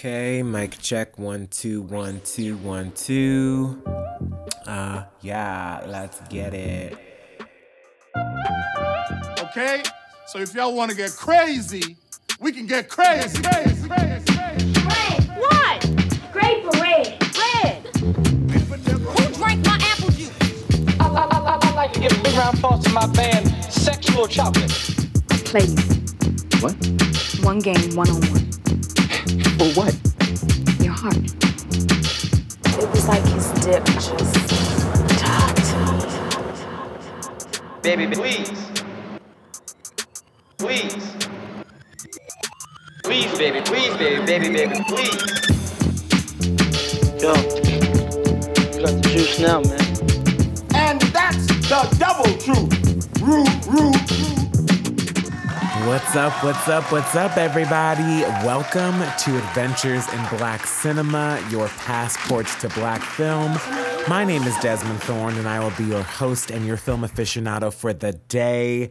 Okay, mic check one two one two one two. Uh, yeah, let's get it. Okay, so if y'all want to get crazy, we can get crazy. crazy, crazy, crazy. Red. What? Grape or red? Red. Who drank my apple juice? I, I, I, I like to give a big round of applause to my band, Sexual Chocolate. Please. What? One game, one on one. For what? Your heart. It was like his dip just talked. Baby, please. Please. Please, baby, please, baby, baby, baby, please. Yo, you got the juice now, man. And that's the double truth. Rude, rude, rude. What's up, what's up, what's up, everybody? Welcome to Adventures in Black Cinema, your passports to black film. My name is Desmond Thorne, and I will be your host and your film aficionado for the day.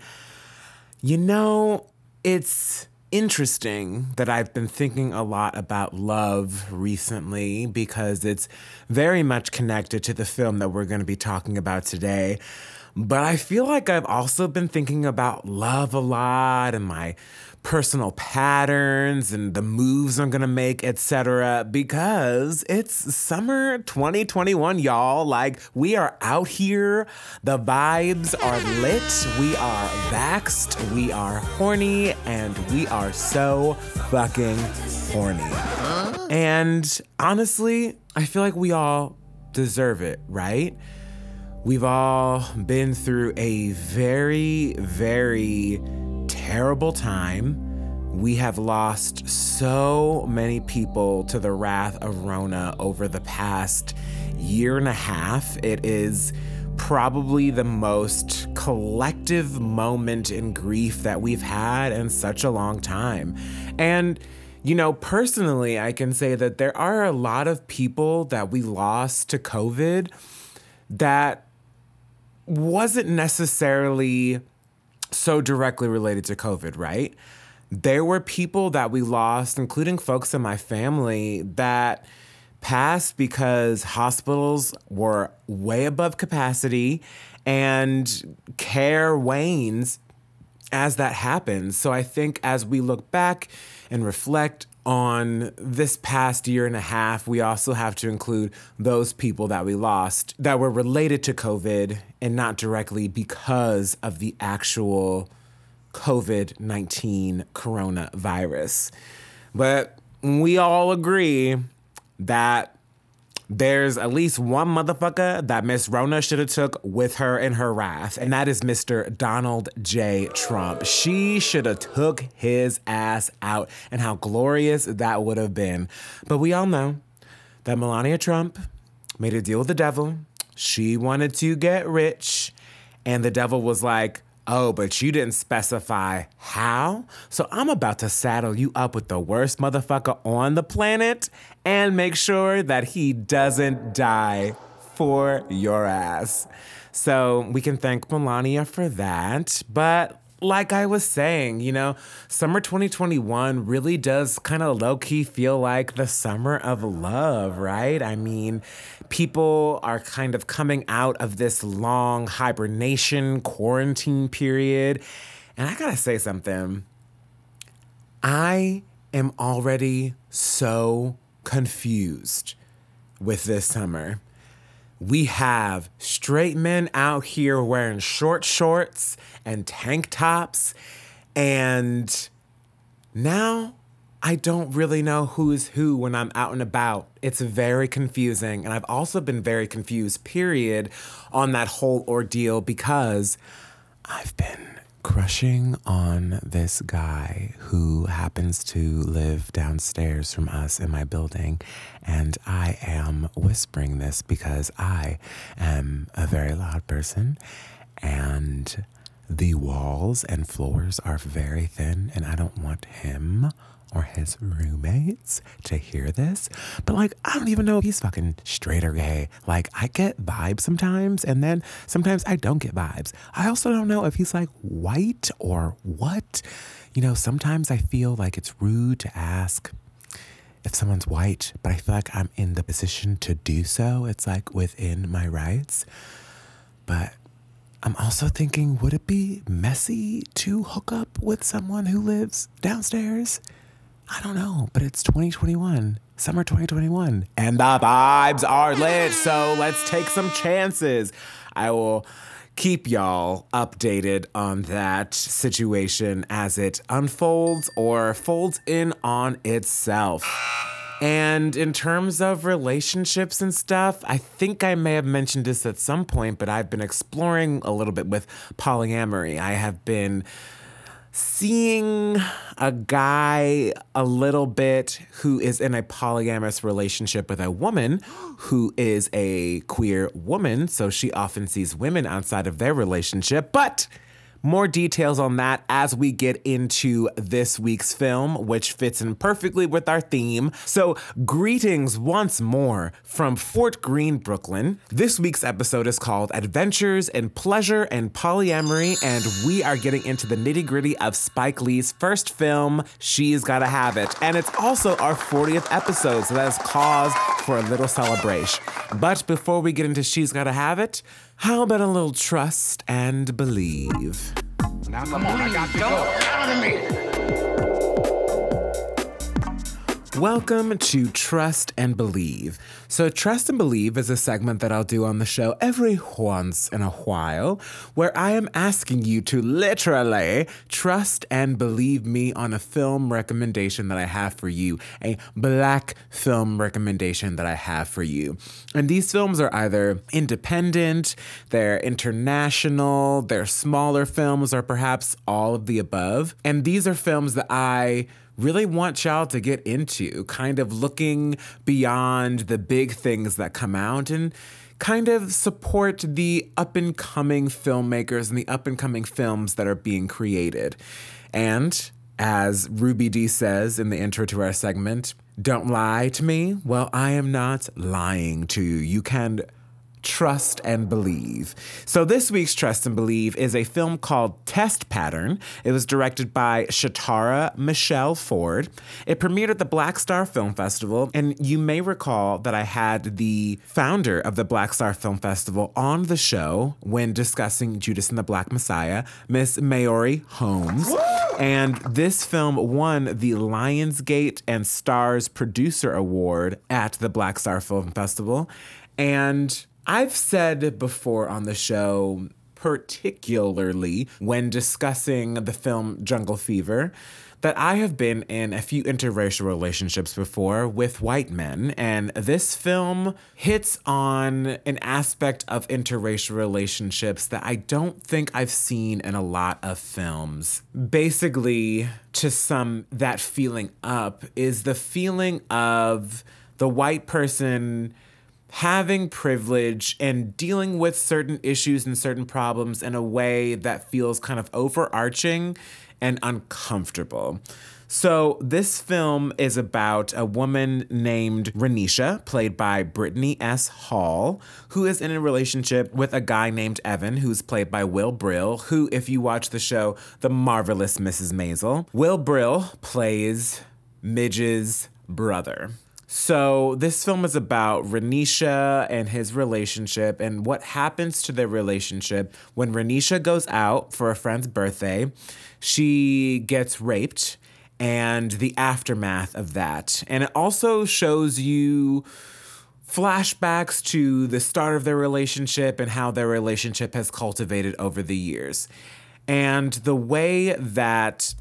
You know, it's interesting that I've been thinking a lot about love recently because it's very much connected to the film that we're going to be talking about today. But I feel like I've also been thinking about love a lot and my personal patterns and the moves I'm gonna make, etc. Because it's summer 2021, y'all. Like, we are out here. The vibes are lit. We are vaxxed. We are horny. And we are so fucking horny. And honestly, I feel like we all deserve it, right? We've all been through a very, very terrible time. We have lost so many people to the wrath of Rona over the past year and a half. It is probably the most collective moment in grief that we've had in such a long time. And you know, personally, I can say that there are a lot of people that we lost to COVID that wasn't necessarily so directly related to COVID, right? There were people that we lost, including folks in my family, that passed because hospitals were way above capacity and care wanes as that happens. So I think as we look back and reflect on this past year and a half, we also have to include those people that we lost that were related to COVID and not directly because of the actual COVID 19 coronavirus. But we all agree that there's at least one motherfucker that Miss Rona should have took with her in her wrath, and that is Mr. Donald J. Trump. She should have took his ass out, and how glorious that would have been. But we all know that Melania Trump made a deal with the devil. She wanted to get rich, and the devil was like, Oh, but you didn't specify how? So I'm about to saddle you up with the worst motherfucker on the planet and make sure that he doesn't die for your ass. So we can thank Melania for that. But like I was saying, you know, summer 2021 really does kind of low key feel like the summer of love, right? I mean, people are kind of coming out of this long hibernation quarantine period. And I gotta say something. I am already so confused with this summer. We have straight men out here wearing short shorts and tank tops, and now I don't really know who is who when I'm out and about. It's very confusing. And I've also been very confused, period, on that whole ordeal because I've been crushing on this guy who happens to live downstairs from us in my building. And I am whispering this because I am a very loud person and the walls and floors are very thin, and I don't want him or his roommates to hear this. But like, I don't even know if he's fucking straight or gay. Like, I get vibes sometimes, and then sometimes I don't get vibes. I also don't know if he's like white or what. You know, sometimes I feel like it's rude to ask if someone's white, but I feel like I'm in the position to do so. It's like within my rights. But I'm also thinking, would it be messy to hook up with someone who lives downstairs? I don't know, but it's 2021, summer 2021, and the vibes are lit. So let's take some chances. I will keep y'all updated on that situation as it unfolds or folds in on itself. And in terms of relationships and stuff, I think I may have mentioned this at some point, but I've been exploring a little bit with polyamory. I have been seeing a guy a little bit who is in a polyamorous relationship with a woman who is a queer woman. So she often sees women outside of their relationship. But more details on that as we get into this week's film, which fits in perfectly with our theme. So, greetings once more from Fort Greene, Brooklyn. This week's episode is called Adventures in Pleasure and Polyamory, and we are getting into the nitty gritty of Spike Lee's first film, She's Gotta Have It. And it's also our 40th episode, so that is cause for a little celebration. But before we get into She's Gotta Have It, how about a little trust and believe? Now come on, I got to go. Out of me. Welcome to Trust and Believe. So, Trust and Believe is a segment that I'll do on the show every once in a while, where I am asking you to literally trust and believe me on a film recommendation that I have for you, a black film recommendation that I have for you. And these films are either independent, they're international, they're smaller films, or perhaps all of the above. And these are films that I really want y'all to get into, kind of looking beyond the big things that come out and kind of support the up and coming filmmakers and the up and coming films that are being created. And as Ruby Dee says in the intro to our segment, don't lie to me. Well, I am not lying to you. You can Trust and Believe. So, this week's Trust and Believe is a film called Test Pattern. It was directed by Shatara Michelle Ford. It premiered at the Black Star Film Festival, and you may recall that I had the founder of the Black Star Film Festival on the show when discussing Judas and the Black Messiah, Miss Maori Holmes. And this film won the Lionsgate and Starz Producer Award at the Black Star Film Festival. And I've said before on the show, particularly when discussing the film Jungle Fever, that I have been in a few interracial relationships before with white men, and this film hits on an aspect of interracial relationships that I don't think I've seen in a lot of films. Basically, to sum that feeling up, is the feeling of the white person having privilege and dealing with certain issues and certain problems in a way that feels kind of overarching and uncomfortable. So, this film is about a woman named Renisha, played by Brittany S. Hall, who is in a relationship with a guy named Evan, who's played by Will Brill, who, if you watch the show The Marvelous Mrs. Maisel, Will Brill plays Midge's brother. So, this film is about Renisha and his relationship and what happens to their relationship when Renisha goes out for a friend's birthday. She gets raped and the aftermath of that. And it also shows you flashbacks to the start of their relationship and how their relationship has cultivated over the years. And the way that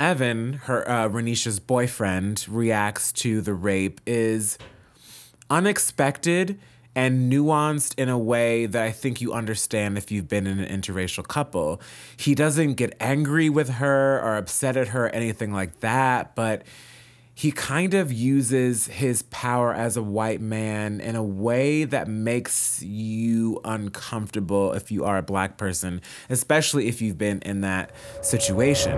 Evan, her uh, Renisha's boyfriend, reacts to the rape is unexpected and nuanced in a way that I think you understand if you've been in an interracial couple. He doesn't get angry with her or upset at her, anything like that, but he kind of uses his power as a white man in a way that makes you uncomfortable if you are a black person, especially if you've been in that situation.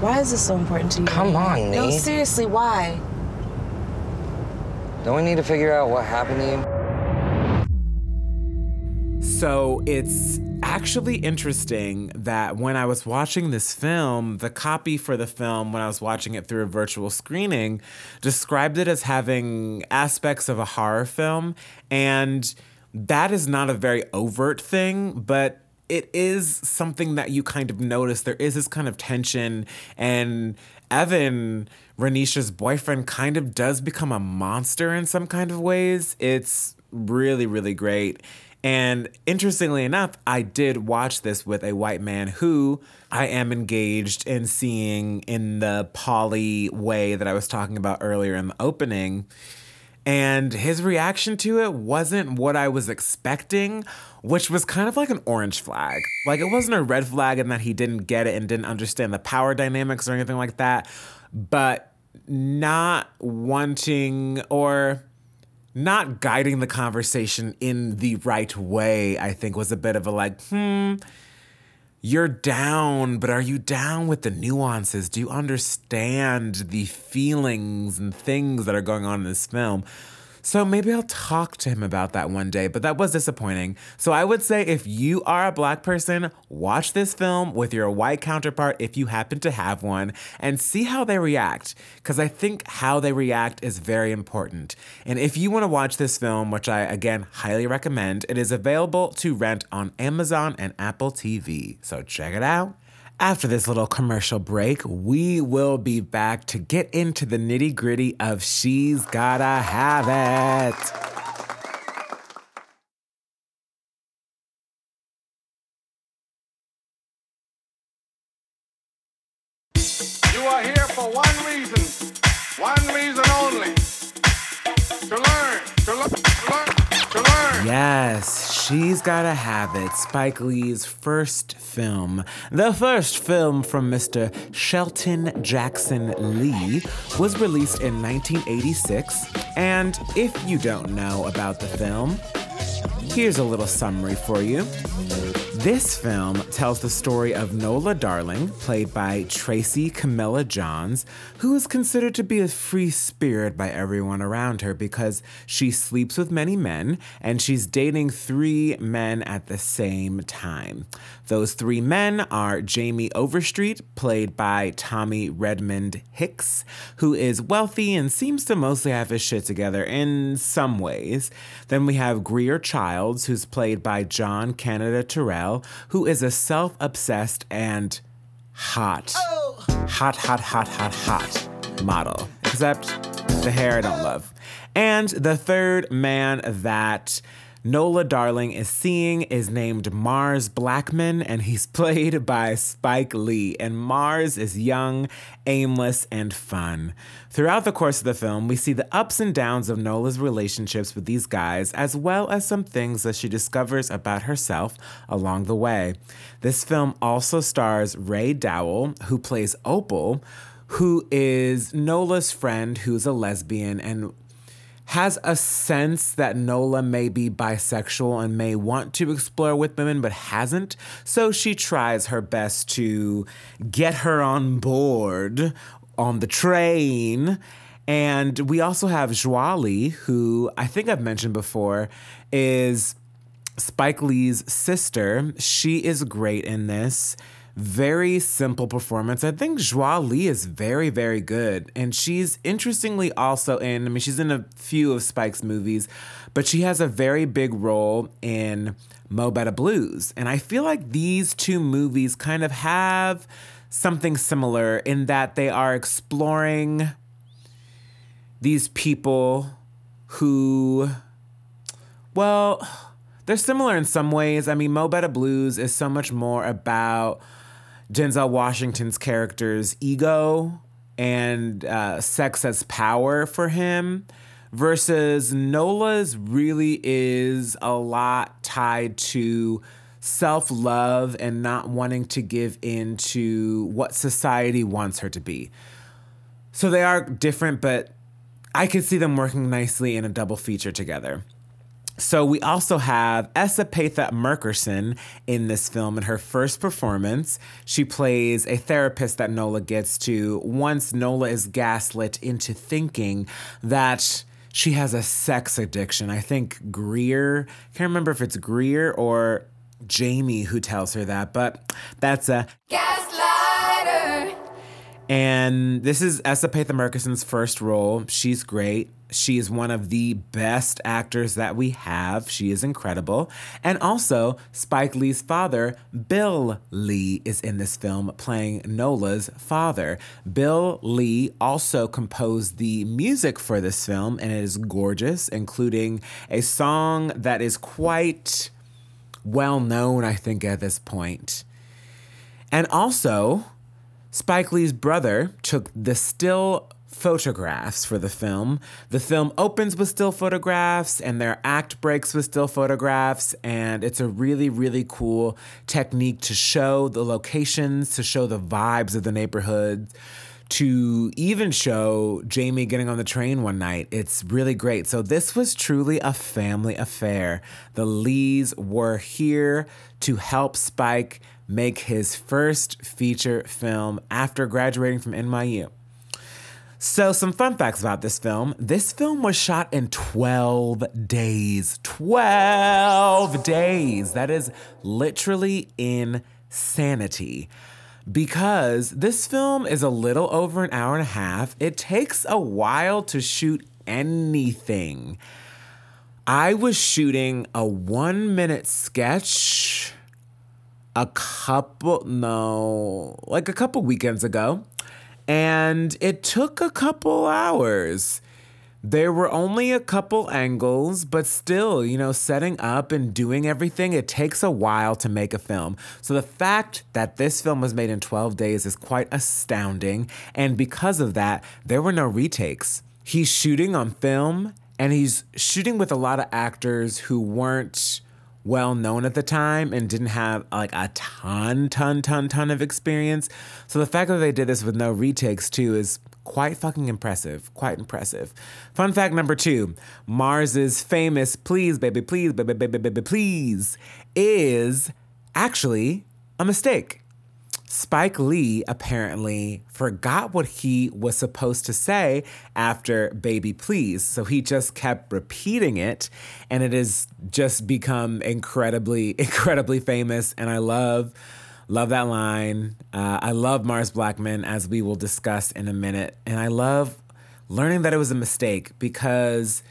Why is this so important to you? Come on, No, seriously, why? Don't we need to figure out what happened to you? So it's actually interesting that when I was watching this film, the copy for the film, when I was watching it through a virtual screening, described it as having aspects of a horror film. And that is not a very overt thing, but it is something that you kind of notice. There is this kind of tension, and Evan, Renisha's boyfriend, kind of does become a monster in some kind of ways. It's really, really great. And interestingly enough, I did watch this with a white man who I am engaged in seeing in the poly way that I was talking about earlier in the opening. And his reaction to it wasn't what I was expecting, which was kind of like an orange flag. Like it wasn't a red flag in that he didn't get it and didn't understand the power dynamics or anything like that, but not wanting or not guiding the conversation in the right way, I think was a bit of a like, hmm, you're down, but are you down with the nuances? Do you understand the feelings and things that are going on in this film? So maybe I'll talk to him about that one day, but that was disappointing. So I would say if you are a black person, watch this film with your white counterpart if you happen to have one and see how they react because I think how they react is very important. And if you want to watch this film, which I again highly recommend, it is available to rent on Amazon and Apple TV. So check it out. After this little commercial break, we will be back to get into the nitty gritty of She's Gotta Have It. You are here for one reason, one reason only. Yes, She's Gotta Have It, Spike Lee's first film. The first film from Mr. Shelton Jackson Lee was released in 1986. And if you don't know about the film, here's a little summary for you. This film tells the story of Nola Darling, played by Tracy Camilla Johns, who is considered to be a free spirit by everyone around her because she sleeps with many men and she's dating three men at the same time. Those three men are Jamie Overstreet, played by Tommy Redmond Hicks, who is wealthy and seems to mostly have his shit together in some ways. Then we have Greer Childs, who's played by John Canada Terrell, who is a self obsessed and hot, oh. hot, hot, hot, hot, hot model. Except the hair I don't love. And the third man that Nola Darling is seeing is named Mars Blackman, and he's played by Spike Lee. And Mars is young, aimless, and fun. Throughout the course of the film, we see the ups and downs of Nola's relationships with these guys, as well as some things that she discovers about herself along the way. This film also stars Raye Dowell, who plays Opal, who is Nola's friend who's a lesbian and has a sense that Nola may be bisexual and may want to explore with women but hasn't. So she tries her best to get her on board on the train. And we also have Joie Lee, who I think I've mentioned before, is Spike Lee's sister. She is great in this. Very simple performance. I think Joie Lee is very, very good. And she's interestingly also in, I mean, she's in a few of Spike's movies, but she has a very big role in Mo Better Blues. And I feel like these two movies kind of have something similar in that they are exploring these people who, well, they're similar in some ways. I mean, Mo Better Blues is so much more about Denzel Washington's character's ego and uh, sex as power for him, versus Nola's really is a lot tied to self love and not wanting to give in to what society wants her to be. So they are different, but I could see them working nicely in a double feature together. So we also have S. Epatha Merkerson in this film in her first performance. She plays a therapist that Nola gets to once Nola is gaslit into thinking that she has a sex addiction. I think Greer, I can't remember if it's Greer or Jamie who tells her that, but that's a gaslighter. And this is S. Epatha Merkerson's first role. She's great. She is one of the best actors that we have. She is incredible. And also, Spike Lee's father, Bill Lee, is in this film playing Nola's father. Bill Lee also composed the music for this film, and it is gorgeous, including a song that is quite well known, I think, at this point. And also, Spike Lee's brother took the still photographs for the film. The film opens with still photographs and their act breaks with still photographs. And it's a really, really cool technique to show the locations, to show the vibes of the neighborhood, to even show Jamie getting on the train one night. It's really great. So, this was truly a family affair. The Lees were here to help Spike make his first feature film after graduating from NYU. So, some fun facts about this film. This film was shot in 12 days. 12 days. That is literally insanity. Because this film is a little over an hour and a half. It takes a while to shoot anything. I was shooting a one minute sketch a couple, no, like a couple weekends ago and it took a couple hours. There were only a couple angles, but still, you know, setting up and doing everything, it takes a while to make a film. So the fact that this film was made in 12 days is quite astounding. And because of that, there were no retakes. He's shooting on film and he's shooting with a lot of actors who weren't well known at the time and didn't have like a ton, ton, ton, ton of experience. So the fact that they did this with no retakes too is quite fucking impressive. Quite impressive. Fun fact number two Mars's famous please, baby, please, baby, baby, baby, please is actually a mistake. Spike Lee apparently forgot what he was supposed to say after Baby Please. So he just kept repeating it, and it has just become incredibly, incredibly famous. And I love, love that line. Uh, I love Mars Blackman, as we will discuss in a minute. And I love learning that it was a mistake because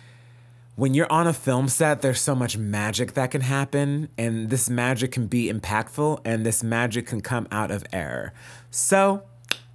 when you're on a film set, there's so much magic that can happen, and this magic can be impactful, and this magic can come out of error. So,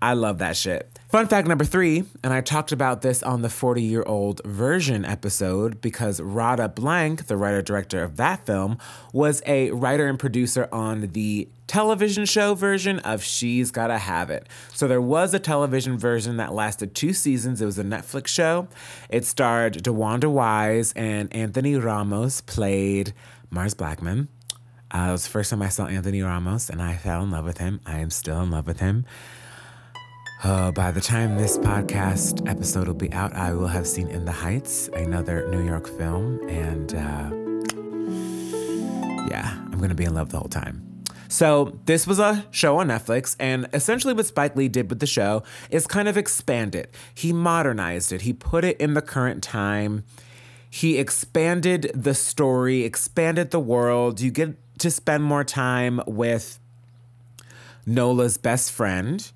I love that shit. Fun fact number three, and I talked about this on the 40 year old version episode because Radha Blank, the writer director of that film, was a writer and producer on the television show version of She's Gotta Have It. So there was a television version that lasted two seasons. It was a Netflix show. It starred DeWanda Wise and Anthony Ramos played Mars Blackman. Uh, it was the first time I saw Anthony Ramos and I fell in love with him. I am still in love with him. Uh, by the time this podcast episode will be out, I will have seen In the Heights, another New York film, and uh, yeah, I'm gonna be in love the whole time. So, this was a show on Netflix, and essentially what Spike Lee did with the show is kind of expand it. He modernized it, he put it in the current time, he expanded the story, expanded the world. You get to spend more time with Nola's best friend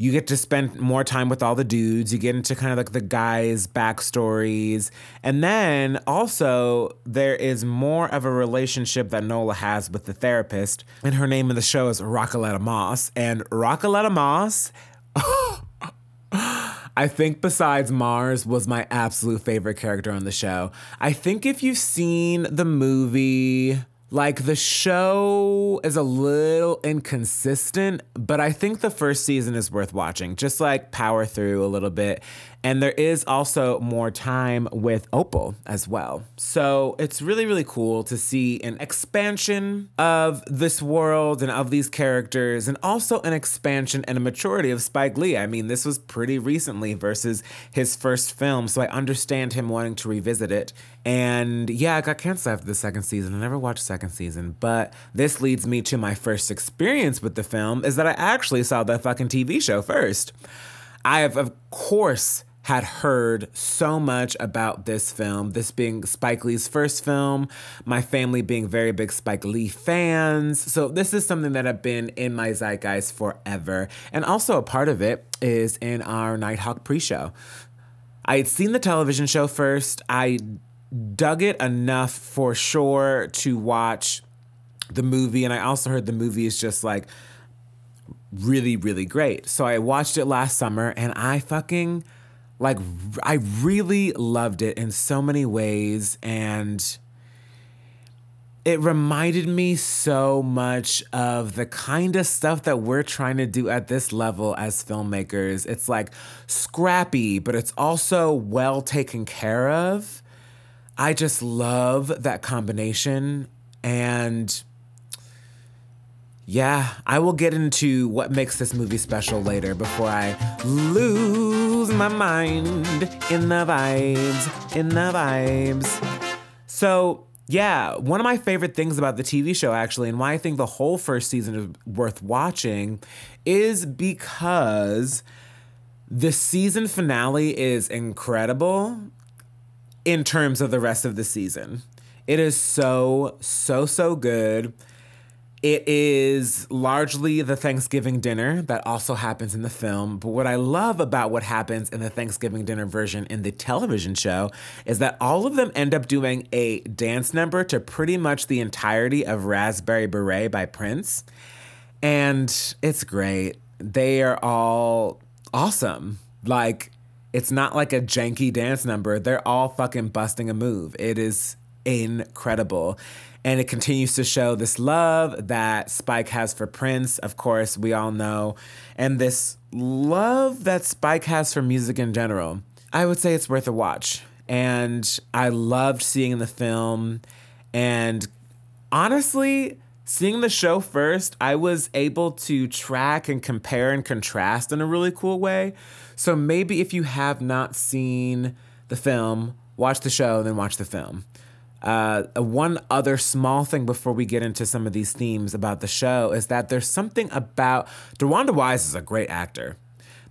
you get to spend more time with all the dudes. You get into kind of like the guys' backstories. And then also, there is more of a relationship that Nola has with the therapist. And her name in the show is Raqueletta Moss. And Raqueletta Moss. I think besides Mars was my absolute favorite character on the show. I think if you've seen the movie like the show is a little inconsistent, but I think the first season is worth watching. Just like power through a little bit. And there is also more time with Opal as well. So it's really, really cool to see an expansion of this world and of these characters, and also an expansion and a maturity of Spike Lee. I mean, this was pretty recently versus his first film, so I understand him wanting to revisit it. And yeah, I got canceled after the second season. I never watched second season, but this leads me to my first experience with the film is that I actually saw the fucking TV show first. I have, of course, had heard so much about this film, this being Spike Lee's first film, my family being very big Spike Lee fans. So, this is something that have been in my zeitgeist forever. And also, a part of it is in our Nighthawk pre show. I had seen the television show first. I dug it enough for sure to watch the movie. And I also heard the movie is just like really, really great. So I watched it last summer and I fucking like, I really loved it in so many ways. And it reminded me so much of the kind of stuff that we're trying to do at this level as filmmakers. It's like scrappy, but it's also well taken care of. I just love that combination. And yeah, I will get into what makes this movie special later before I lose my mind in the vibes, in the vibes. So, yeah, one of my favorite things about the TV show, actually, and why I think the whole first season is worth watching, is because the season finale is incredible in terms of the rest of the season. It is so, so, so good. It is largely the Thanksgiving dinner that also happens in the film. But what I love about what happens in the Thanksgiving dinner version in the television show is that all of them end up doing a dance number to pretty much the entirety of Raspberry Beret by Prince. And it's great. They are all awesome. Like, it's not like a janky dance number. They're all fucking busting a move. It is incredible. And it continues to show this love that Spike has for Prince, of course, we all know, and this love that Spike has for music in general. I would say it's worth a watch. And I loved seeing the film. And honestly, seeing the show first, I was able to track and compare and contrast in a really cool way. So maybe if you have not seen the film, watch the show, then watch the film. Uh, one other small thing before we get into some of these themes about the show is that there's something about DeWanda Wise is a great actor.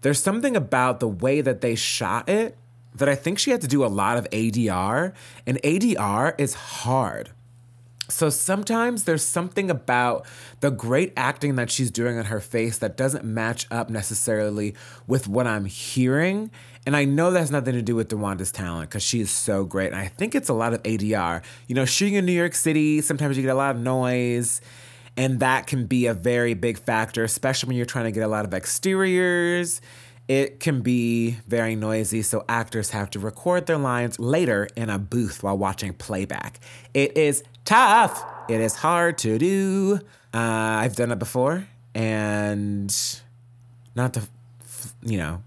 There's something about the way that they shot it that I think she had to do a lot of ADR, and ADR is hard. So sometimes there's something about the great acting that she's doing on her face that doesn't match up necessarily with what I'm hearing. And I know that's nothing to do with DeWanda's talent because she is so great. And I think it's a lot of ADR. You know, shooting in New York City, sometimes you get a lot of noise. And that can be a very big factor, especially when you're trying to get a lot of exteriors. It can be very noisy, so actors have to record their lines later in a booth while watching playback. It is tough. It is hard to do. Uh, I've done it before, and not to, you know,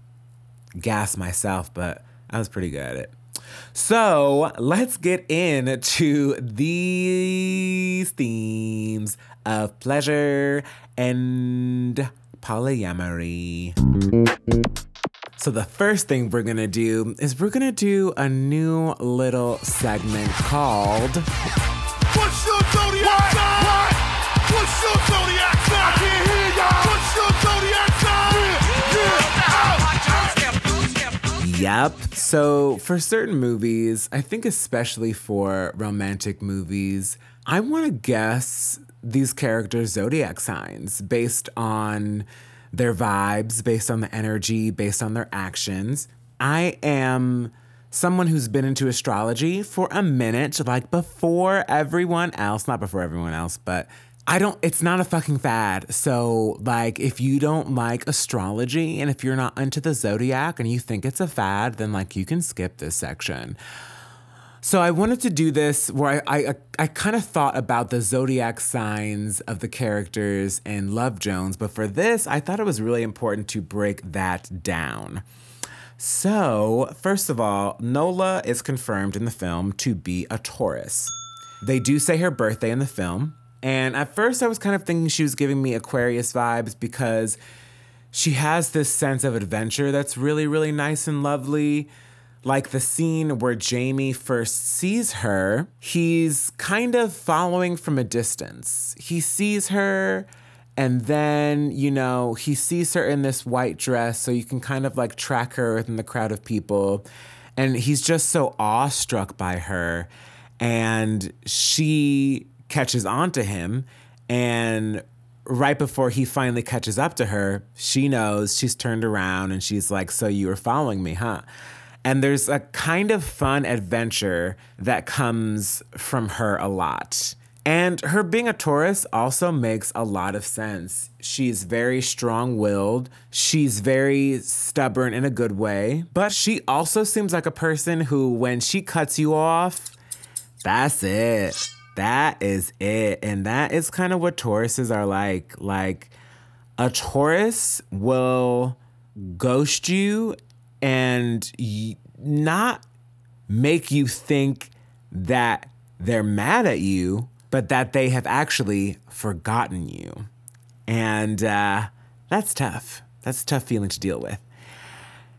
gas myself, but I was pretty good at it. So let's get into these themes of pleasure and polyamory. So, the first thing we're gonna do is we're gonna do a new little segment called Yep. So, for certain movies, I think especially for romantic movies, I want to guess these characters' zodiac signs based on their vibes, based on the energy, based on their actions. I am someone who's been into astrology for a minute, like before everyone else, not before everyone else, but I don't, it's not a fucking fad. So, like, if you don't like astrology and if you're not into the zodiac and you think it's a fad, then like you can skip this section. So I wanted to do this where I I, I kind of thought about the zodiac signs of the characters in Love Jones, but for this, I thought it was really important to break that down. So, first of all, Nola is confirmed in the film to be a Taurus. They do say her birthday in the film, and at first I was kind of thinking she was giving me Aquarius vibes because she has this sense of adventure that's really, really nice and lovely like the scene where Jamie first sees her, he's kind of following from a distance. He sees her And then, you know, he sees her in this white dress, so you can kind of like track her within the crowd of people. And he's just so awestruck by her. And she catches on to him. And right before he finally catches up to her, she knows she's turned around and she's like, So you were following me, huh? And there's a kind of fun adventure that comes from her a lot. And her being a Taurus also makes a lot of sense. She's very strong willed, she's very stubborn in a good way, but she also seems like a person who, when she cuts you off, that's it. That is it. And that is kind of what Tauruses are like. Like, a Taurus will ghost you and y- not make you think that they're mad at you, but that they have actually forgotten you. And uh, that's tough. That's a tough feeling to deal with.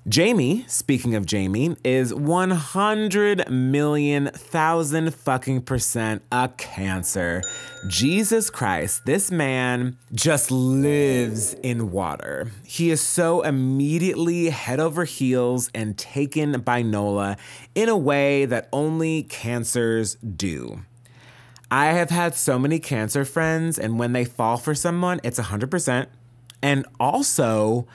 Jamie, speaking of Jamie, is 100 million thousand fucking percent a cancer. Jesus Christ, this man just lives in water. He is so immediately head over heels and taken by Nola in a way that only cancers do. I have had so many cancer friends, and when they fall for someone, it's 100%. And also,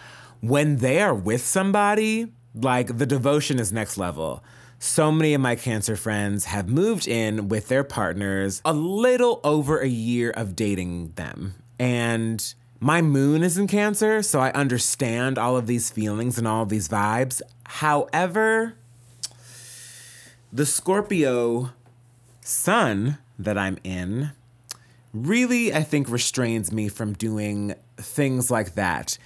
when they are with somebody, like the devotion is next level. So many of my cancer friends have moved in with their partners a little over a year of dating them. And my moon is in cancer, so I understand all of these feelings and all of these vibes. However, the Scorpio sun that I'm in really, I think, restrains me from doing things like that.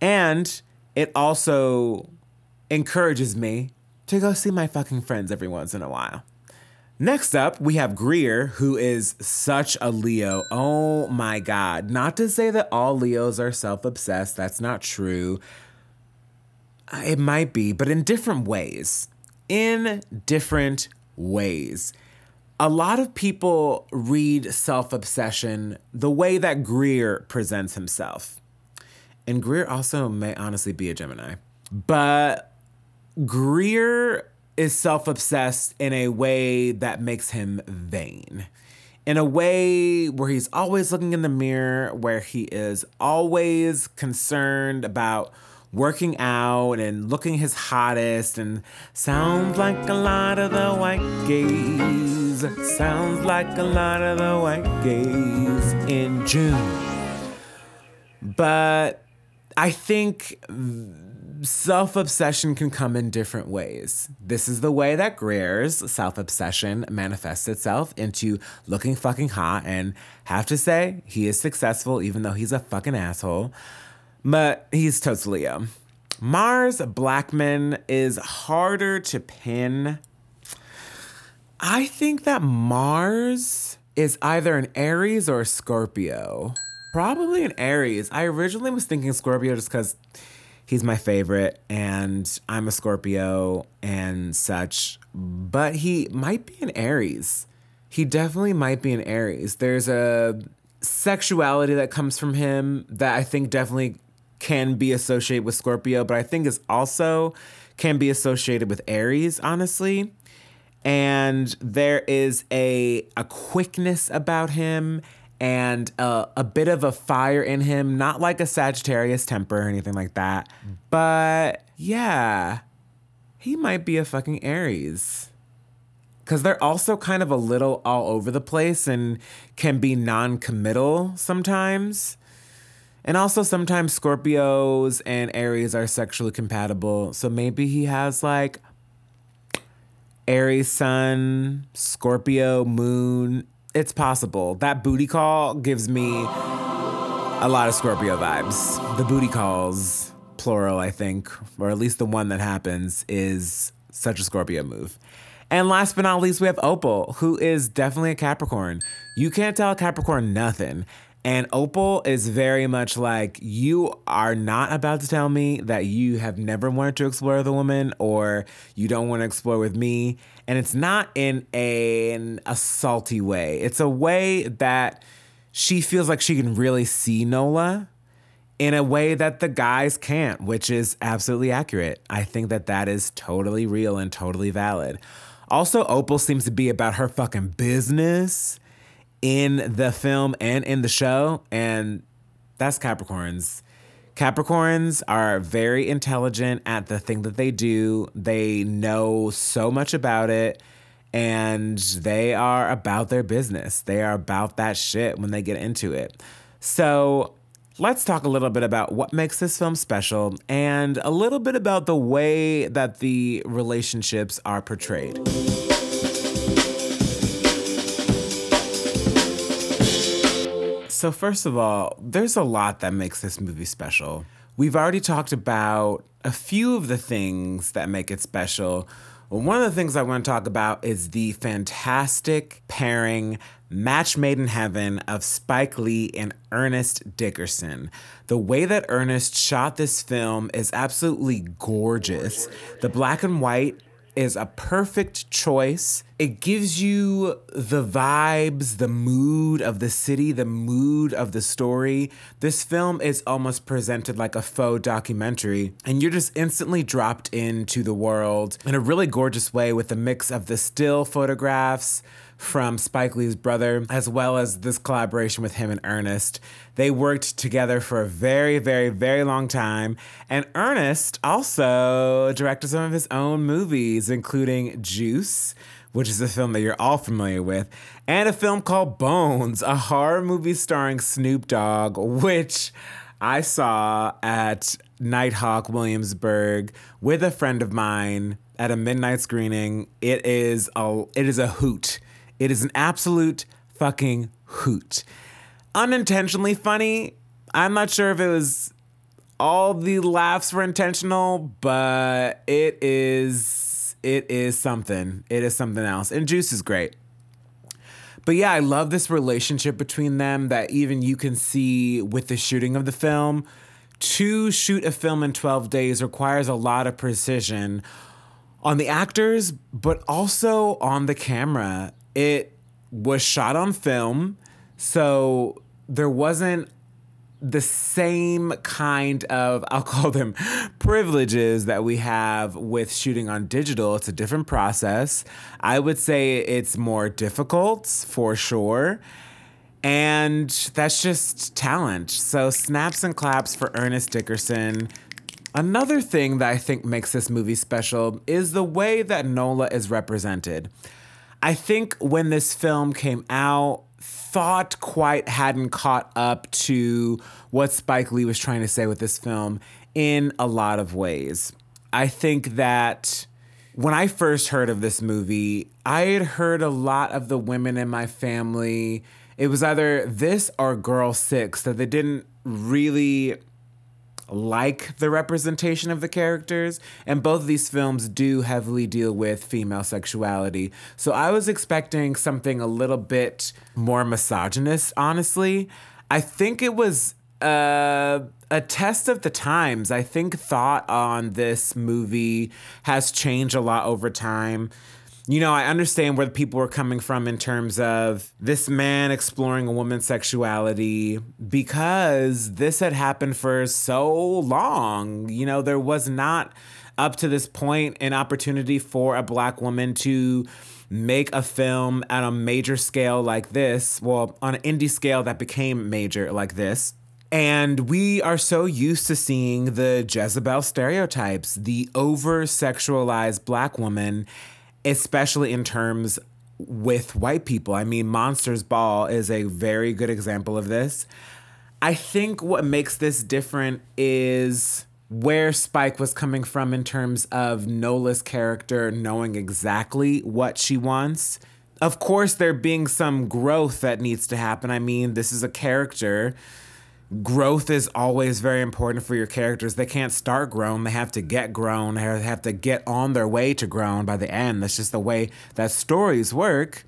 And it also encourages me to go see my fucking friends every once in a while. Next up, we have Greer, who is such a Leo. Oh my God. Not to say that all Leos are self obsessed, that's not true. It might be, but in different ways. In different ways. A lot of people read self obsession the way that Greer presents himself. And Greer also may honestly be a Gemini. But Greer is self obsessed in a way that makes him vain. In a way where he's always looking in the mirror, where he is always concerned about working out and looking his hottest and sounds like a lot of the white gays. Sounds like a lot of the white gays in June. But I think self obsession can come in different ways. This is the way that Greer's self obsession manifests itself into looking fucking hot. And have to say, he is successful, even though he's a fucking asshole. But he's totally Leo. Mars Blackman is harder to pin. I think that Mars is either an Aries or a Scorpio. Probably an Aries. I originally was thinking Scorpio just because he's my favorite and I'm a Scorpio and such, but he might be an Aries. He definitely might be an Aries. There's a sexuality that comes from him that I think definitely can be associated with Scorpio, but I think is also can be associated with Aries, honestly. And there is a a quickness about him and a, a bit of a fire in him, not like a Sagittarius temper or anything like that. But yeah, he might be a fucking Aries. Because they're also kind of a little all over the place and can be non committal sometimes. And also, sometimes Scorpios and Aries are sexually compatible. So maybe he has like Aries Sun, Scorpio Moon, it's possible. That booty call gives me a lot of Scorpio vibes. The booty calls, plural, I think, or at least the one that happens, is such a Scorpio move. And last but not least, we have Opal, who is definitely a Capricorn. You can't tell a Capricorn nothing. And Opal is very much like, you are not about to tell me that you have never wanted to explore the woman or you don't want to explore with me. And it's not in a, salty way, it's a way that she feels like she can really see Nola in a way that the guys can't, which is absolutely accurate. I think that that is totally real and totally valid. Also, Opal seems to be about her fucking business in the film and in the show, and that's Capricorns. Capricorns are very intelligent at the thing that they do. They know so much about it and they are about their business. They are about that shit when they get into it. So, let's talk a little bit about what makes this film special and a little bit about the way that the relationships are portrayed. So, first of all, there's a lot that makes this movie special. We've already talked about a few of the things that make it special. Well, one of the things I want to talk about is the fantastic pairing, match made in heaven, of Spike Lee and Ernest Dickerson. The way that Ernest shot this film is absolutely gorgeous. The black and white is a perfect choice. It gives you the vibes, the mood of the city, the mood of the story. This film is almost presented like a faux documentary, and you're just instantly dropped into the world in a really gorgeous way with a mix of the still photographs from Spike Lee's brother, as well as this collaboration with him and Ernest. They worked together for a very, very, very long time. And Ernest also directed some of his own movies, including Juice, which is a film that you're all familiar with, and a film called Bones, a horror movie starring Snoop Dogg, which I saw at Nitehawk Williamsburg with a friend of mine at a midnight screening. It is a it is a hoot. It is an absolute fucking hoot. Unintentionally funny. I'm not sure if it was all the laughs were intentional, but it is it is something. It is something else. And Juice is great. But yeah, I love this relationship between them that even you can see with the shooting of the film. To shoot a film in 12 days requires a lot of precision on the actors, but also on the camera. It was shot on film, so there wasn't the same kind of, I'll call them privileges that we have with shooting on digital. It's a different process. I would say it's more difficult for sure. And that's just talent. So, snaps and claps for Ernest Dickerson. Another thing that I think makes this movie special is the way that Nola is represented. I think when this film came out, thought quite hadn't caught up to what Spike Lee was trying to say with this film in a lot of ways. I think that when I first heard of this movie, I had heard a lot of the women in my family. It was either this or Girl Six that they didn't really like the representation of the characters, and both these films do heavily deal with female sexuality. So I was expecting something a little bit more misogynist, honestly. I think it was uh, a test of the times. I think thought on this movie has changed a lot over time you know, I understand where the people were coming from in terms of this man exploring a woman's sexuality because this had happened for so long. You know, there was not up to this point an opportunity for a black woman to make a film at a major scale like this, well, on an indie scale that became major like this. And we are so used to seeing the Jezebel stereotypes, the over sexualized black woman especially in terms with white people. I mean, Monsters Ball is a very good example of this. I think what makes this different is where Spike was coming from in terms of Nola's character knowing exactly what she wants. Of course, there being some growth that needs to happen. I mean, this is a character growth is always very important for your characters. They can't start grown, they have to get grown, they have to get on their way to grown by the end. That's just the way that stories work.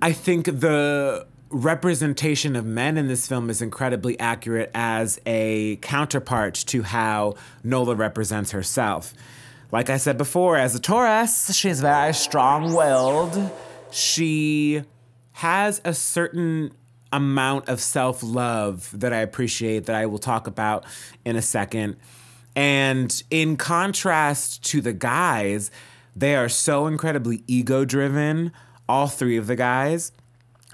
I think the representation of men in this film is incredibly accurate as a counterpart to how Nola represents herself. Like I said before, as a Taurus, she's very strong willed. She has a certain amount of self love that I appreciate that I will talk about in a second. And in contrast to the guys, they are so incredibly ego driven, all three of the guys.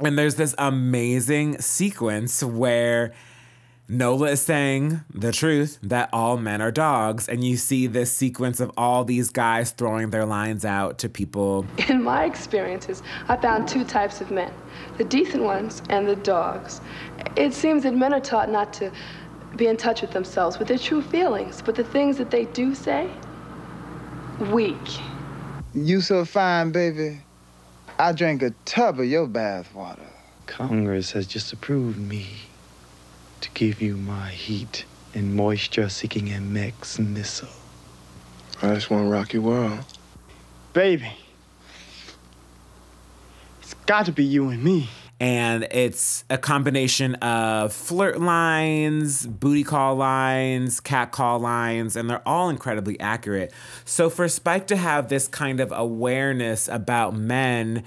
And there's this amazing sequence where Nola is saying the truth that all men are dogs. And you see this sequence of all these guys throwing their lines out to people. In my experiences, I found two types of men the decent ones and the dogs. It seems that men are taught not to be in touch with themselves, with their true feelings, but the things that they do say, weak. You so fine, baby. I drank a tub of your bathwater. Congress has just approved me to give you my heat and moisture seeking MX missile. I just want to rock your world. Baby. It's got to be you and me. And it's a combination of flirt lines, booty call lines, cat call lines, and they're all incredibly accurate. So for Spike to have this kind of awareness about men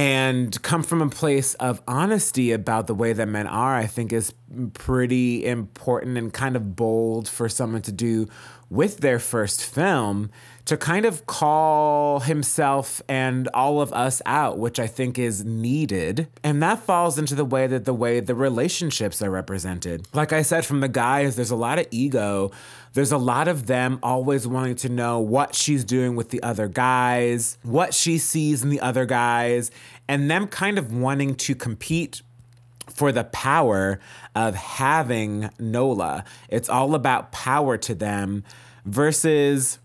and come from a place of honesty about the way that men are, I think is pretty important and kind of bold for someone to do with their first film to kind of call himself and all of us out, which I think is needed. And that falls into the way that the way the relationships are represented. Like I said, from the guys, there's a lot of ego. There's a lot of them always wanting to know what she's doing with the other guys, what she sees in the other guys, and them kind of wanting to compete for the power of having Nola. It's all about power to them versus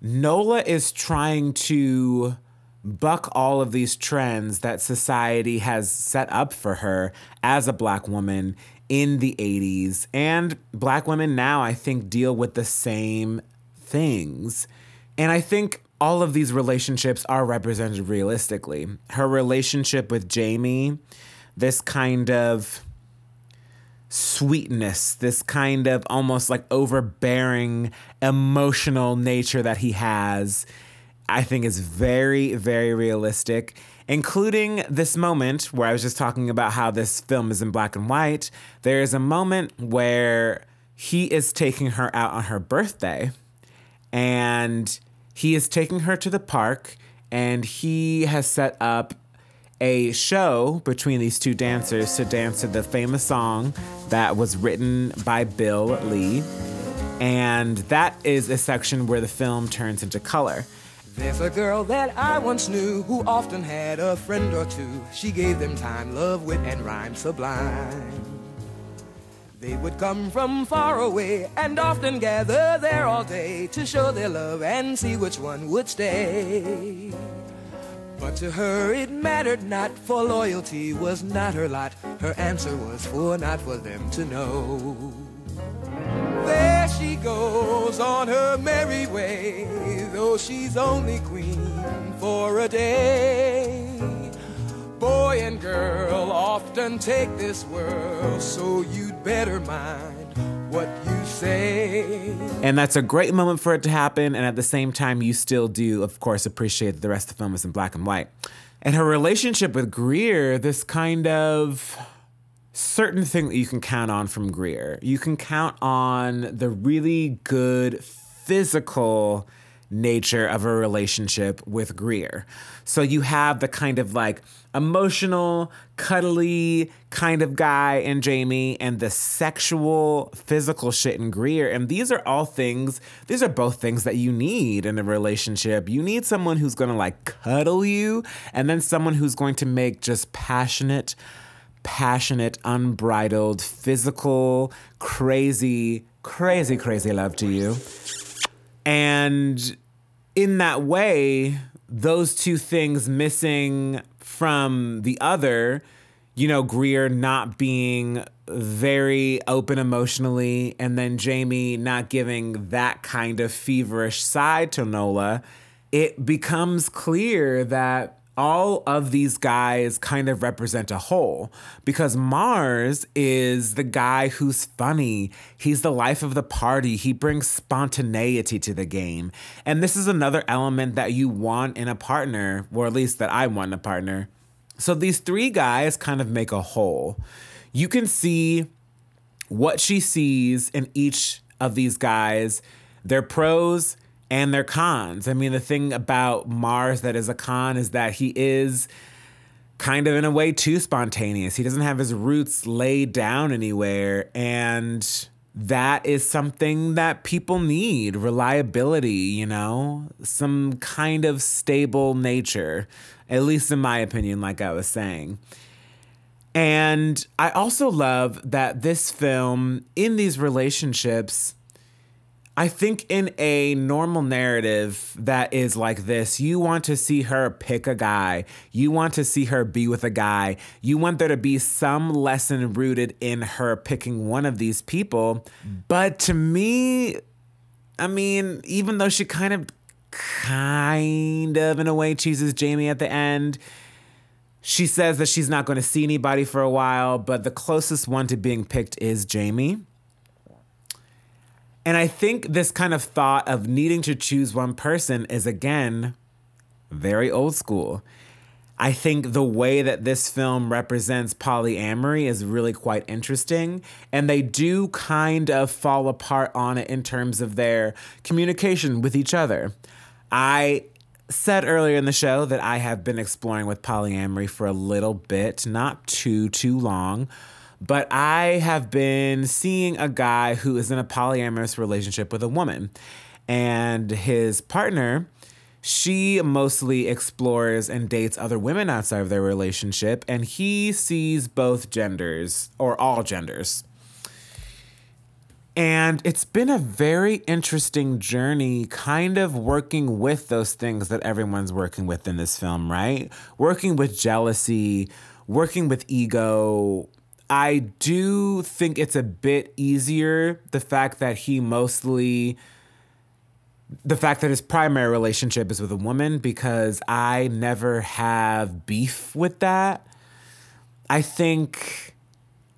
Nola is trying to buck all of these trends that society has set up for her as a black woman in the 80s. And black women now, I think, deal with the same things. And I think all of these relationships are represented realistically. Her relationship with Jamie, this kind of sweetness, this kind of almost like overbearing emotional nature that he has, I think is very, very realistic, including this moment where I was just talking about how this film is in black and white. There is a moment where he is taking her out on her birthday and he is taking her to the park and he has set up a show between these two dancers to dance to the famous song that was written by Bill Lee. And that is a section where the film turns into color. There's a girl that I once knew who often had a friend or two. She gave them time, love, wit, and rhyme sublime. They would come from far away and often gather there all day to show their love and see which one would stay. But to her it mattered not, for loyalty was not her lot. Her answer was for not for them to know. There she goes on her merry way, though she's only queen for a day. Boy and girl often take this world, so you'd better mind what you say. And that's a great moment for it to happen. And at the same time, you still do, of course, appreciate that the rest of the film is in black and white. And her relationship with Greer, this kind of certain thing that you can count on from Greer. You can count on the really good physical nature of a relationship with Greer. So you have the kind of like emotional, cuddly kind of guy in Jamie and the sexual, physical shit in Greer. And these are all things, these are both things that you need in a relationship. You need someone who's gonna like cuddle you and then someone who's going to make just passionate, passionate, unbridled, physical, crazy, crazy, crazy love to you. And in that way, those two things missing from the other, you know, Greer not being very open emotionally, and then Jamie not giving that kind of feverish side to Nola, it becomes clear that all of these guys kind of represent a whole because Mars is the guy who's funny. He's the life of the party. He brings spontaneity to the game. And this is another element that you want in a partner, or at least that I want in a partner. So these three guys kind of make a whole. You can see what she sees in each of these guys, their pros and their cons. I mean, the thing about Mars that is a con is that he is kind of in a way too spontaneous. He doesn't have his roots laid down anywhere. And that is something that people need reliability, you know, some kind of stable nature, at least in my opinion, like I was saying. And I also love that this film, in these relationships, I think in a normal narrative that is like this, you want to see her pick a guy. You want to see her be with a guy. You want there to be some lesson rooted in her picking one of these people. But to me, I mean, even though she kind of, kind of in a way chooses Jamie at the end, she says that she's not going to see anybody for a while, but the closest one to being picked is Jamie. And I think this kind of thought of needing to choose one person is again very old school. I think the way that this film represents polyamory is really quite interesting. And they do kind of fall apart on it in terms of their communication with each other. I said earlier in the show that I have been exploring with polyamory for a little bit, not too, too long. But I have been seeing a guy who is in a polyamorous relationship with a woman. And his partner, she mostly explores and dates other women outside of their relationship. And he sees both genders, or all genders. And it's been a very interesting journey, kind of working with those things that everyone's working with in this film, right? Working with jealousy, working with ego, I do think it's a bit easier the fact that he mostly the fact that his primary relationship is with a woman because I never have beef with that. I think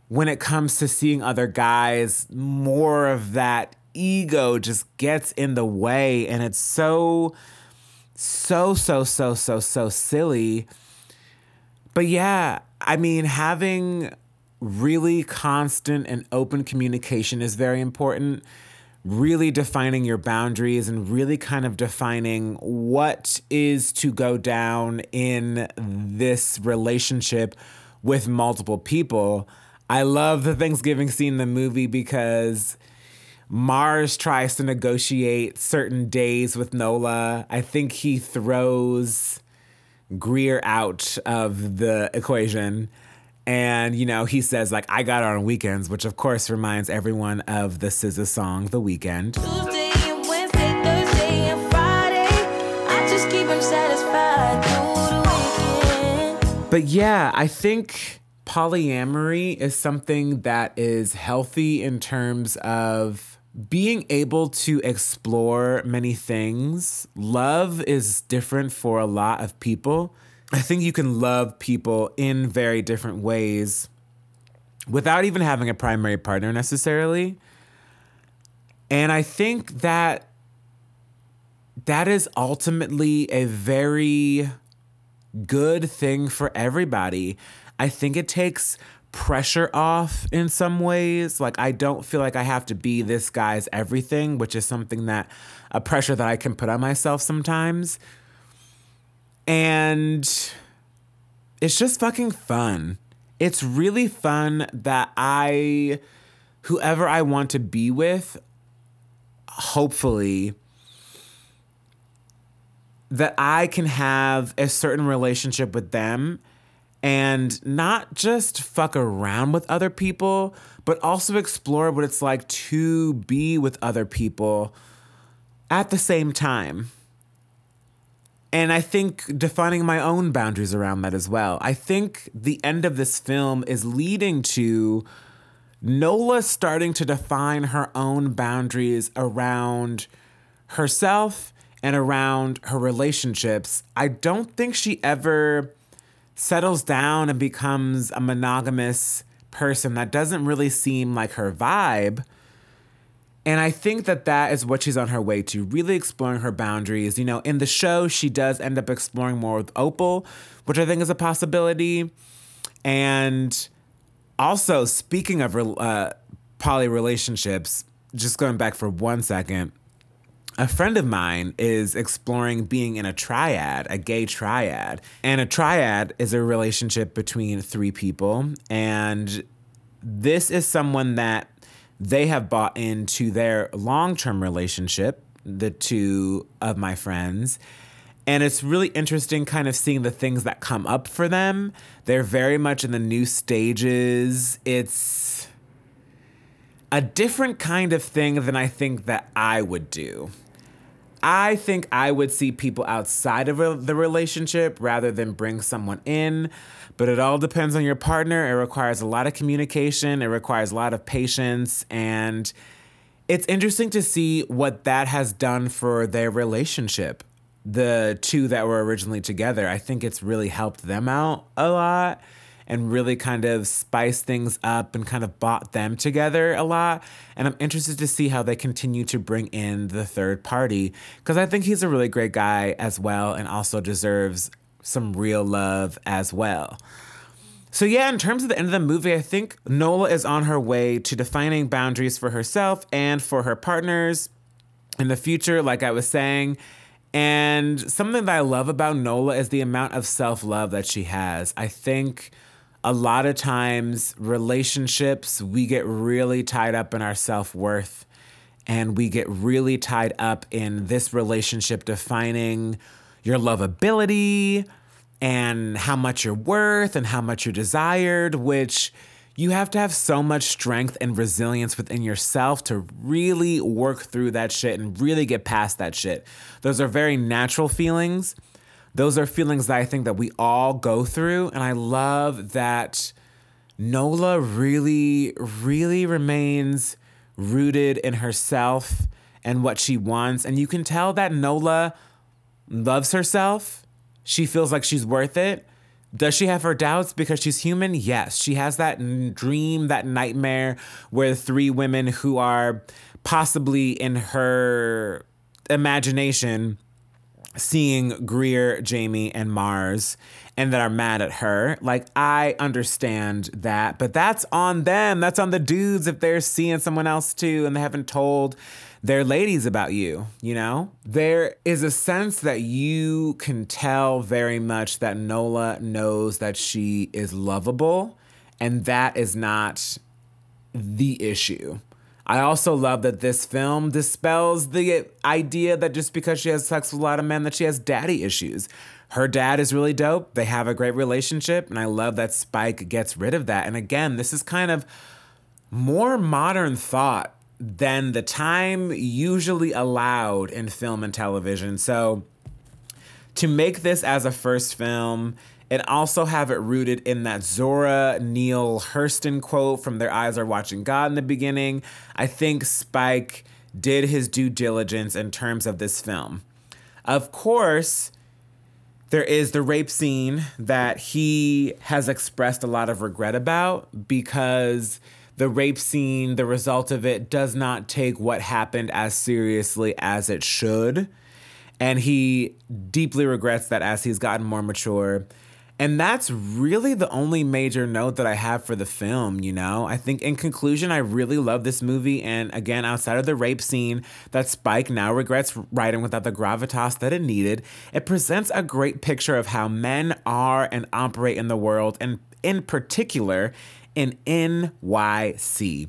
when it comes to seeing other guys, more of that ego just gets in the way and it's so so so so so so silly. But yeah, I mean having really constant and open communication is very important. Really defining your boundaries and really kind of defining what is to go down in this relationship with multiple people. I love the Thanksgiving scene in the movie because Mars tries to negotiate certain days with Nola. I think he throws Greer out of the equation. And, you know, he says, like, I got it on weekends, which of course reminds everyone of the SZA song, The Weekend. Tuesday and Wednesday, Thursday and Friday. I just keep him satisfied through the weekend. But yeah, I think polyamory is something that is healthy in terms of being able to explore many things. Love is different for a lot of people. I think you can love people in very different ways without even having a primary partner necessarily. And I think that that is ultimately a very good thing for everybody. I think it takes pressure off in some ways. Like, I don't feel like I have to be this guy's everything, which is something that a pressure that I can put on myself sometimes. And it's just fucking fun. It's really fun that I, whoever I want to be with, hopefully, that I can have a certain relationship with them and not just fuck around with other people, but also explore what it's like to be with other people at the same time. And I think defining my own boundaries around that as well. I think the end of this film is leading to Nola starting to define her own boundaries around herself and around her relationships. I don't think she ever settles down and becomes a monogamous person. That doesn't really seem like her vibe. And I think that that is what she's on her way to, really exploring her boundaries. You know, in the show, she does end up exploring more with Opal, which I think is a possibility. And also, speaking of uh, poly relationships, just going back for one second, a friend of mine is exploring being in a triad, a gay triad. And a triad is a relationship between three people. And this is someone that they have bought into their long term relationship, the two of my friends. And it's really interesting kind of seeing the things that come up for them. They're very much in the new stages. It's a different kind of thing than I think that I would do. I think I would see people outside of the relationship rather than bring someone in. But it all depends on your partner. It requires a lot of communication, it requires a lot of patience. And it's interesting to see what that has done for their relationship. The two that were originally together, I think it's really helped them out a lot and really kind of spiced things up and kind of brought them together a lot. And I'm interested to see how they continue to bring in the third party because I think he's a really great guy as well and also deserves some real love as well. So, yeah, in terms of the end of the movie, I think Nola is on her way to defining boundaries for herself and for her partners in the future, like I was saying. And something that I love about Nola is the amount of self love that she has. I think a lot of times relationships we get really tied up in our self-worth and we get really tied up in this relationship defining your lovability and how much you're worth and how much you're desired which you have to have so much strength and resilience within yourself to really work through that shit and really get past that shit those are very natural feelings those are feelings that I think that we all go through. And I love that Nola really, really remains rooted in herself and what she wants. And you can tell that Nola loves herself. She feels like she's worth it. Does she have her doubts because she's human? Yes. She has that dream, that nightmare where three women who are possibly in her imagination seeing Greer, Jamie, and Mars and that are mad at her. Like, I understand that, but that's on them. That's on the dudes if they're seeing someone else too and they haven't told their ladies about you, you know? There is a sense that you can tell very much that Nola knows that she is lovable, and that is not the issue. I also love that this film dispels the idea that just because she has sex with a lot of men that she has daddy issues. Her dad is really dope. They have a great relationship and I love that Spike gets rid of that. And again, this is kind of more modern thought than the time usually allowed in film and television. So to make this as a first film and also have it rooted in that Zora Neale Hurston quote from Their Eyes Are Watching God in the beginning. I think Spike did his due diligence in terms of this film. Of course, there is the rape scene that he has expressed a lot of regret about because the rape scene, the result of it, does not take what happened as seriously as it should. And he deeply regrets that as he's gotten more mature. And that's really the only major note that I have for the film, you know? I think in conclusion, I really love this movie. And again, outside of the rape scene that Spike now regrets writing without the gravitas that it needed, it presents a great picture of how men are and operate in the world, and in particular, in NYC.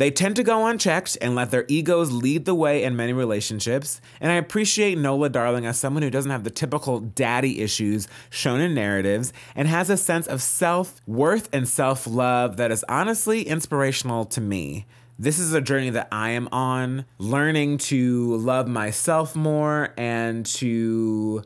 They tend to go unchecked and let their egos lead the way in many relationships. And I appreciate Nola Darling as someone who doesn't have the typical daddy issues shown in narratives and has a sense of self worth and self love that is honestly inspirational to me. This is a journey that I am on, learning to love myself more and to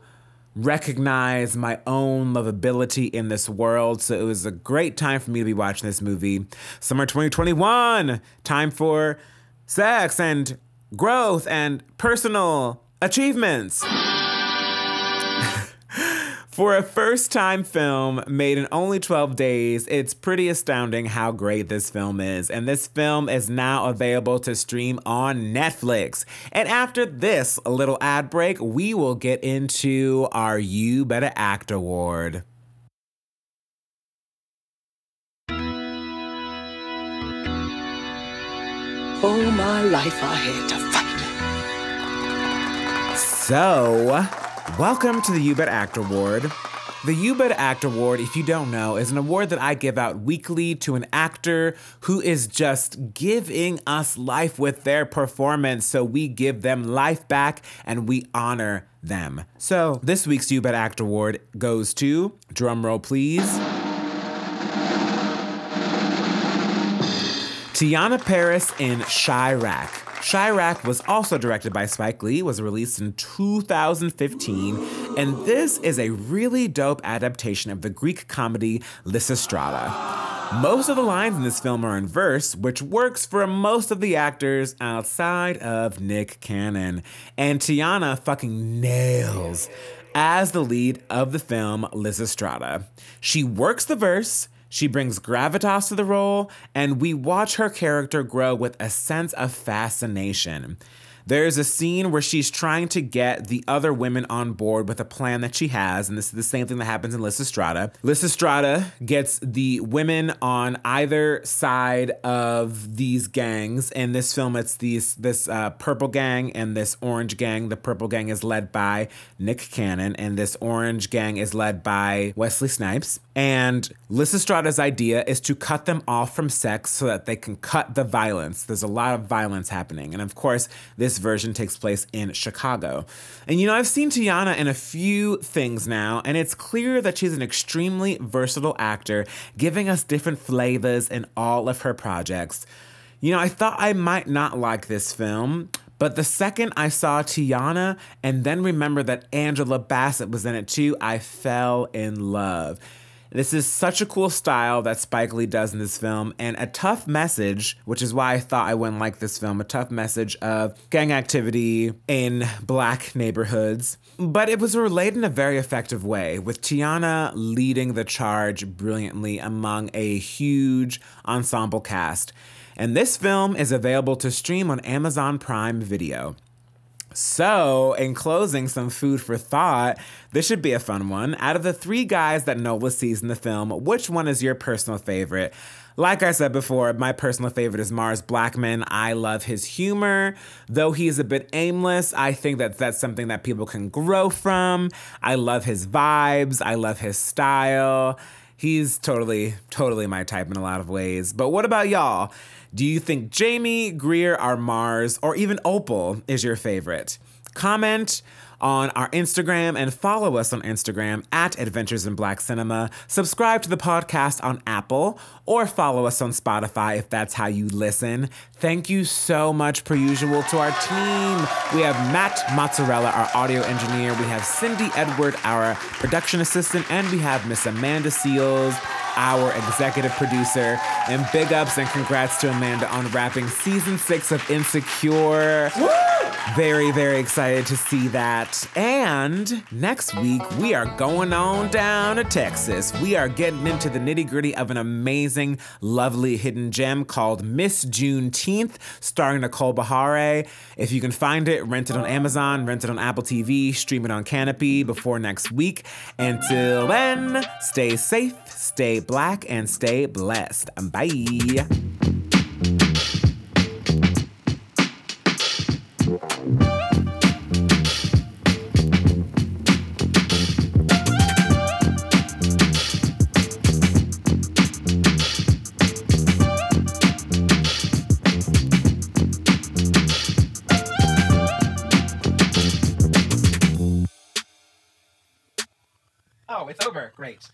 recognize my own lovability in this world. So it was a great time for me to be watching this movie. Summer 2021, time for sex and growth and personal achievements. For a first time film made in only 12 days, it's pretty astounding how great this film is. And this film is now available to stream on Netflix. And after this little ad break, we will get into our You Better Act Award. All my life I had to fight. So, welcome to the You Bet Act Award. The You Bet Act Award, if you don't know, is an award that I give out weekly to an actor who is just giving us life with their performance. So we give them life back and we honor them. So this week's You Bet Act Award goes to, drumroll please, Teyonah Parris in Chi-Raq. Chi-Raq was also directed by Spike Lee, was released in 2015, and this is a really dope adaptation of the Greek comedy Lysistrata. Most of the lines in this film are in verse, which works for most of the actors outside of Nick Cannon. And Teyonah fucking nails as the lead of the film Lysistrata. She works the verse, she brings gravitas to the role, and we watch her character grow with a sense of fascination. There's a scene where she's trying to get the other women on board with a plan that she has, and this is the same thing that happens in Lysistrata. Lysistrata gets the women on either side of these gangs. In this film, it's these this uh, purple gang and this orange gang. The purple gang is led by Nick Cannon, and this orange gang is led by Wesley Snipes. And Lysistrata's idea is to cut them off from sex so that they can cut the violence. There's a lot of violence happening. And of course, this version takes place in Chicago. And you know, I've seen Teyonah in a few things now, and it's clear that she's an extremely versatile actor, giving us different flavors in all of her projects. You know, I thought I might not like this film. But the second I saw Teyonah and then remember that Angela Bassett was in it too, I fell in love. This is such a cool style that Spike Lee does in this film, and a tough message, which is why I thought I wouldn't like this film a tough message of gang activity in black neighborhoods. But it was relayed in a very effective way, with Teyonah leading the charge brilliantly among a huge ensemble cast. And this film is available to stream on Amazon Prime Video. So, in closing, some food for thought. This should be a fun one. Out of the three guys that Nola sees in the film, which one is your personal favorite? Like I said before, my personal favorite is Mars Blackman. I love his humor. Though he's a bit aimless, I think that that's something that people can grow from. I love his vibes, I love his style. He's totally, totally my type in a lot of ways. But what about y'all? Do you think Jamie, Greer, or Mars, or even Opal is your favorite? Comment on our Instagram and follow us on Instagram at Adventures in Black Cinema. Subscribe to the podcast on Apple or follow us on Spotify if that's how you listen. Thank you so much, per usual, to our team. We have Matt Mozzarella, our audio engineer. We have Cindy Edward, our production assistant, and we have Miss Amanda Seales our executive producer. And big ups and congrats to Amanda on wrapping season six of Insecure. Woo! Very, very excited to see that. And next week, we are going on down to Texas. We are getting into the nitty gritty of an amazing, lovely hidden gem called Miss Juneteenth, starring Nicole Beharie. If you can find it, rent it on Amazon, rent it on Apple TV, stream it on Kanopy before next week. Until then, stay safe, stay black, and stay blessed. Bye. It's over. Great.